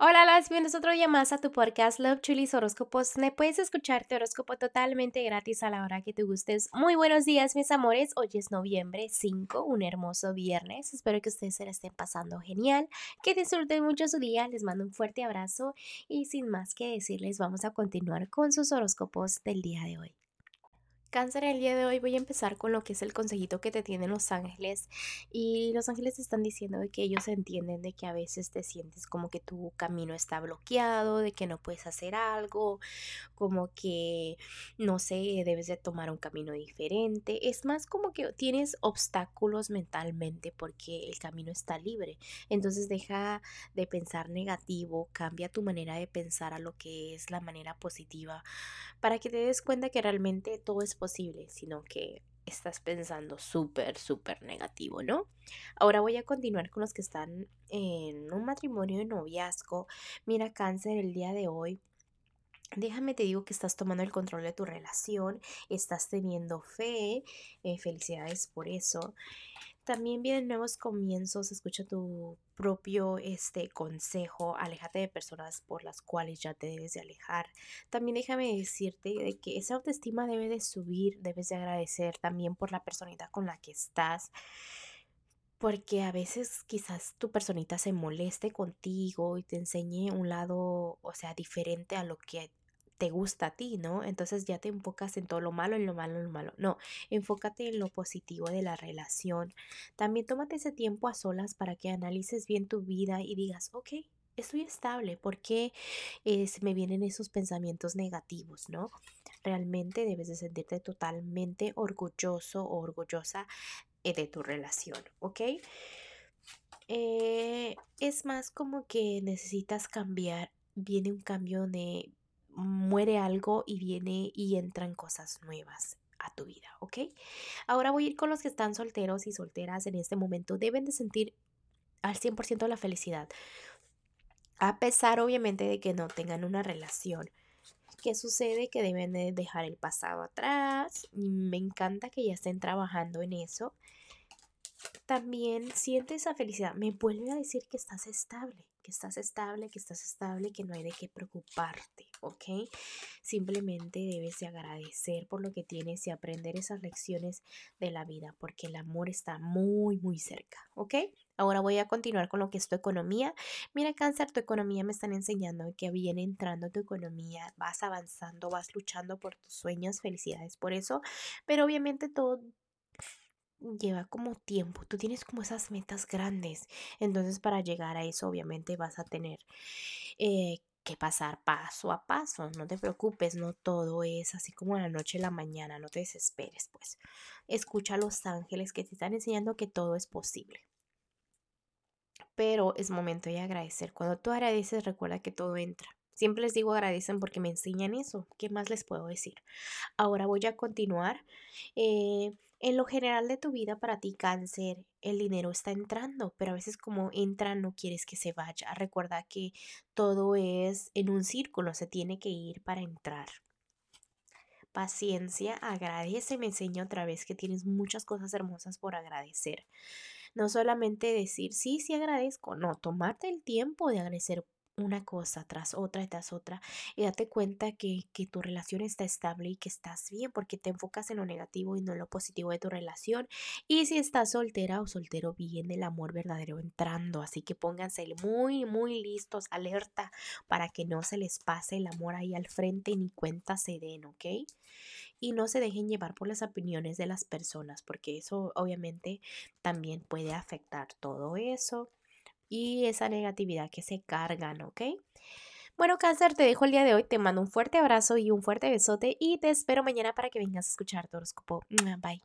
Hola, las bienvenidos otro día más a tu podcast Love Chulis Horóscopos. Me puedes escuchar tu horóscopo totalmente gratis a la hora que te gustes. Muy buenos días, mis amores. Hoy es noviembre 5, un hermoso viernes. Espero que ustedes se la estén pasando genial, que disfruten mucho su día. Les mando un fuerte abrazo y sin más que decirles, vamos a continuar con sus horóscopos del día de hoy. Cáncer, el día de hoy voy a empezar con lo que es el consejito que te tienen los ángeles. Y los ángeles están diciendo de que ellos entienden de que a veces te sientes como que tu camino está bloqueado, de que no puedes hacer algo, como que, no sé, debes de tomar un camino diferente. Es más como que tienes obstáculos mentalmente porque el camino está libre. Entonces deja de pensar negativo, cambia tu manera de pensar a lo que es la manera positiva para que te des cuenta que realmente todo es posible, sino que estás pensando súper, súper negativo, ¿no? Ahora voy a continuar con los que están en un matrimonio de noviazgo. Mira, cáncer, el día de hoy Déjame te digo que estás tomando el control de tu relación, estás teniendo fe, eh, felicidades por eso. También vienen nuevos comienzos, escucha tu propio este consejo, aléjate de personas por las cuales ya te debes de alejar. También déjame decirte de que esa autoestima debe de subir, debes de agradecer también por la personita con la que estás. Porque a veces quizás tu personita se moleste contigo y te enseñe un lado, o sea, diferente a lo que te gusta a ti, ¿no? Entonces ya te enfocas en todo lo malo, en lo malo, en lo malo. No, enfócate en lo positivo de la relación. También tómate ese tiempo a solas para que analices bien tu vida y digas, ok, estoy estable, ¿por qué eh, me vienen esos pensamientos negativos, ¿no? Realmente debes de sentirte totalmente orgulloso o orgullosa eh, de tu relación, ¿ok? Eh, es más como que necesitas cambiar, viene un cambio de muere algo y viene y entran cosas nuevas a tu vida, ¿ok? Ahora voy a ir con los que están solteros y solteras en este momento. Deben de sentir al 100% la felicidad. A pesar, obviamente, de que no tengan una relación. ¿Qué sucede? Que deben de dejar el pasado atrás. Me encanta que ya estén trabajando en eso. También siente esa felicidad. Me vuelve a decir que estás estable que estás estable, que estás estable, que no hay de qué preocuparte, ¿ok? Simplemente debes de agradecer por lo que tienes y aprender esas lecciones de la vida, porque el amor está muy, muy cerca, ¿ok? Ahora voy a continuar con lo que es tu economía. Mira, cáncer, tu economía me están enseñando que viene entrando tu economía, vas avanzando, vas luchando por tus sueños, felicidades por eso, pero obviamente todo lleva como tiempo, tú tienes como esas metas grandes, entonces para llegar a eso obviamente vas a tener eh, que pasar paso a paso, no te preocupes, no todo es así como la noche y la mañana, no te desesperes, pues escucha a los ángeles que te están enseñando que todo es posible. Pero es momento de agradecer. Cuando tú agradeces, recuerda que todo entra. Siempre les digo agradecen porque me enseñan eso. ¿Qué más les puedo decir? Ahora voy a continuar. Eh, en lo general de tu vida para ti cáncer, el dinero está entrando, pero a veces como entra no quieres que se vaya. Recuerda que todo es en un círculo, se tiene que ir para entrar. Paciencia, agradece, me enseño otra vez que tienes muchas cosas hermosas por agradecer. No solamente decir, sí, sí agradezco, no, tomarte el tiempo de agradecer una cosa tras otra y tras otra y date cuenta que, que, tu relación está estable y que estás bien porque te enfocas en lo negativo y no en lo positivo de tu relación y si estás soltera o soltero viene el amor verdadero entrando así que pónganse muy muy listos alerta para que no se les pase el amor ahí al frente ni cuenta se den ok y no se dejen llevar por las opiniones de las personas porque eso obviamente también puede afectar todo eso y esa negatividad que se cargan, ¿ok? Bueno, cáncer, te dejo el día de hoy, te mando un fuerte abrazo y un fuerte besote y te espero mañana para que vengas a escuchar tu horóscopo. Bye.